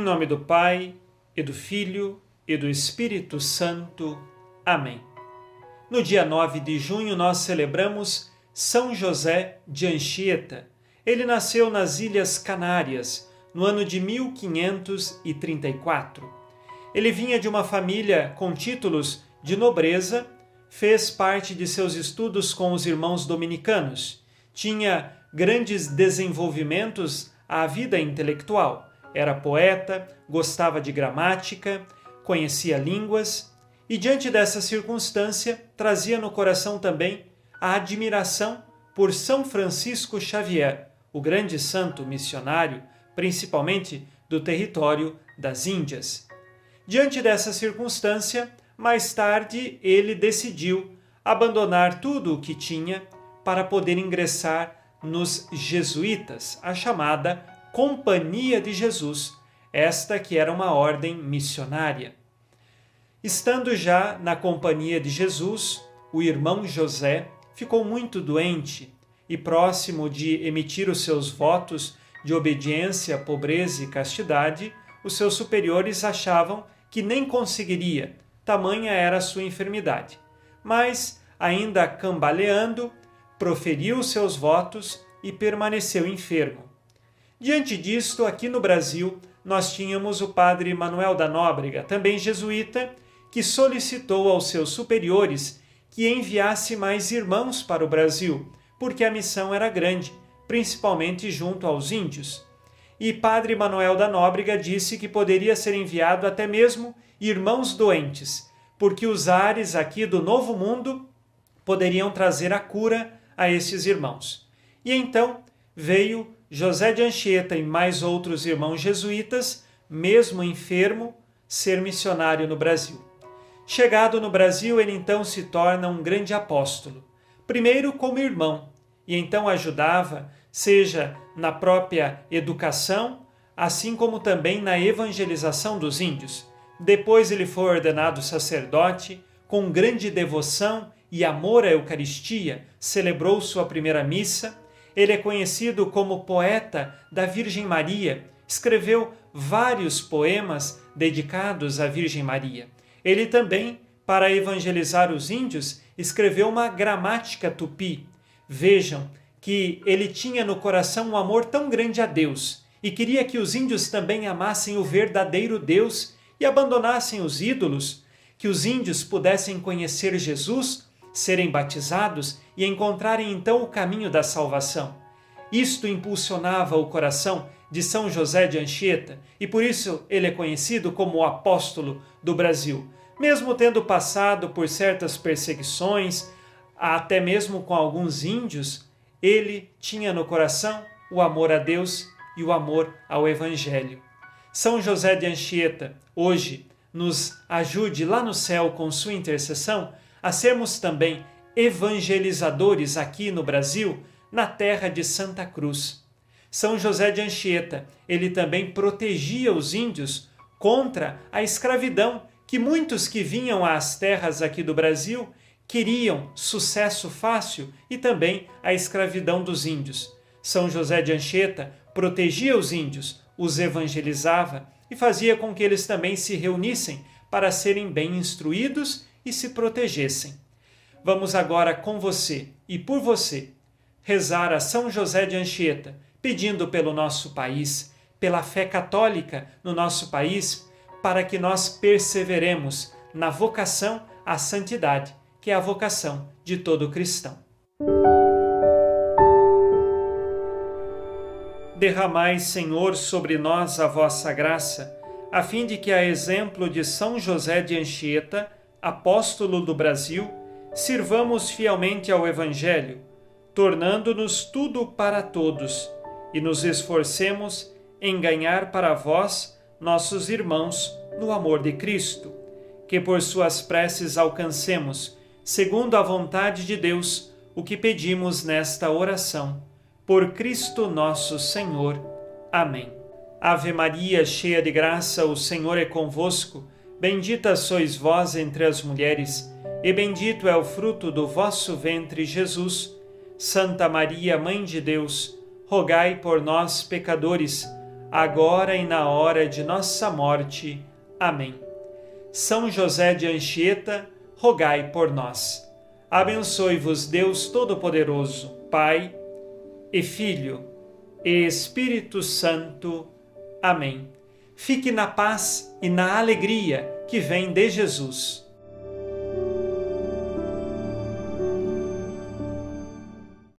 nome do Pai, e do Filho, e do Espírito Santo. Amém. No dia 9 de junho, nós celebramos São José de Anchieta. Ele nasceu nas Ilhas Canárias, no ano de 1534. Ele vinha de uma família com títulos de nobreza, fez parte de seus estudos com os irmãos dominicanos, tinha grandes desenvolvimentos à vida intelectual era poeta, gostava de gramática, conhecia línguas e, diante dessa circunstância, trazia no coração também a admiração por São Francisco Xavier, o grande santo missionário, principalmente do território das Índias. Diante dessa circunstância, mais tarde ele decidiu abandonar tudo o que tinha para poder ingressar nos jesuítas, a chamada Companhia de Jesus, esta que era uma ordem missionária. Estando já na companhia de Jesus, o irmão José ficou muito doente e próximo de emitir os seus votos de obediência, pobreza e castidade, os seus superiores achavam que nem conseguiria, tamanha era a sua enfermidade. Mas, ainda cambaleando, proferiu seus votos e permaneceu enfermo. Diante disto, aqui no Brasil, nós tínhamos o padre Manuel da Nóbrega, também jesuíta, que solicitou aos seus superiores que enviasse mais irmãos para o Brasil, porque a missão era grande, principalmente junto aos índios. E padre Manuel da Nóbrega disse que poderia ser enviado até mesmo irmãos doentes, porque os ares aqui do Novo Mundo poderiam trazer a cura a esses irmãos. E então veio José de Anchieta e mais outros irmãos jesuítas, mesmo enfermo, ser missionário no Brasil. Chegado no Brasil, ele então se torna um grande apóstolo, primeiro como irmão, e então ajudava, seja na própria educação, assim como também na evangelização dos índios. Depois ele foi ordenado sacerdote, com grande devoção e amor à Eucaristia, celebrou sua primeira missa ele é conhecido como poeta da Virgem Maria, escreveu vários poemas dedicados à Virgem Maria. Ele também, para evangelizar os índios, escreveu uma gramática tupi. Vejam que ele tinha no coração um amor tão grande a Deus e queria que os índios também amassem o verdadeiro Deus e abandonassem os ídolos, que os índios pudessem conhecer Jesus serem batizados e encontrarem então o caminho da salvação. Isto impulsionava o coração de São José de Anchieta e por isso ele é conhecido como o apóstolo do Brasil. Mesmo tendo passado por certas perseguições, até mesmo com alguns índios, ele tinha no coração o amor a Deus e o amor ao Evangelho. São José de Anchieta, hoje, nos ajude lá no céu com sua intercessão a sermos também evangelizadores aqui no Brasil, na terra de Santa Cruz. São José de Anchieta, ele também protegia os índios contra a escravidão que muitos que vinham às terras aqui do Brasil queriam sucesso fácil e também a escravidão dos índios. São José de Anchieta protegia os índios, os evangelizava e fazia com que eles também se reunissem para serem bem instruídos e se protegessem. Vamos agora com você e por você rezar a São José de Anchieta, pedindo pelo nosso país, pela fé católica no nosso país, para que nós perseveremos na vocação à santidade, que é a vocação de todo cristão. Derramai, Senhor, sobre nós a vossa graça, a fim de que, a exemplo de São José de Anchieta, apóstolo do Brasil, sirvamos fielmente ao Evangelho, tornando-nos tudo para todos, e nos esforcemos em ganhar para vós, nossos irmãos, no amor de Cristo, que por suas preces alcancemos, segundo a vontade de Deus, o que pedimos nesta oração. Por Cristo nosso Senhor. Amém. Ave Maria, cheia de graça, o Senhor é convosco. Bendita sois vós entre as mulheres, e bendito é o fruto do vosso ventre, Jesus. Santa Maria, Mãe de Deus, rogai por nós, pecadores, agora e na hora de nossa morte. Amém. São José de Anchieta, rogai por nós. Abençoe-vos Deus Todo-Poderoso, Pai e Filho e Espírito Santo. Amém. Fique na paz e na alegria que vem de Jesus.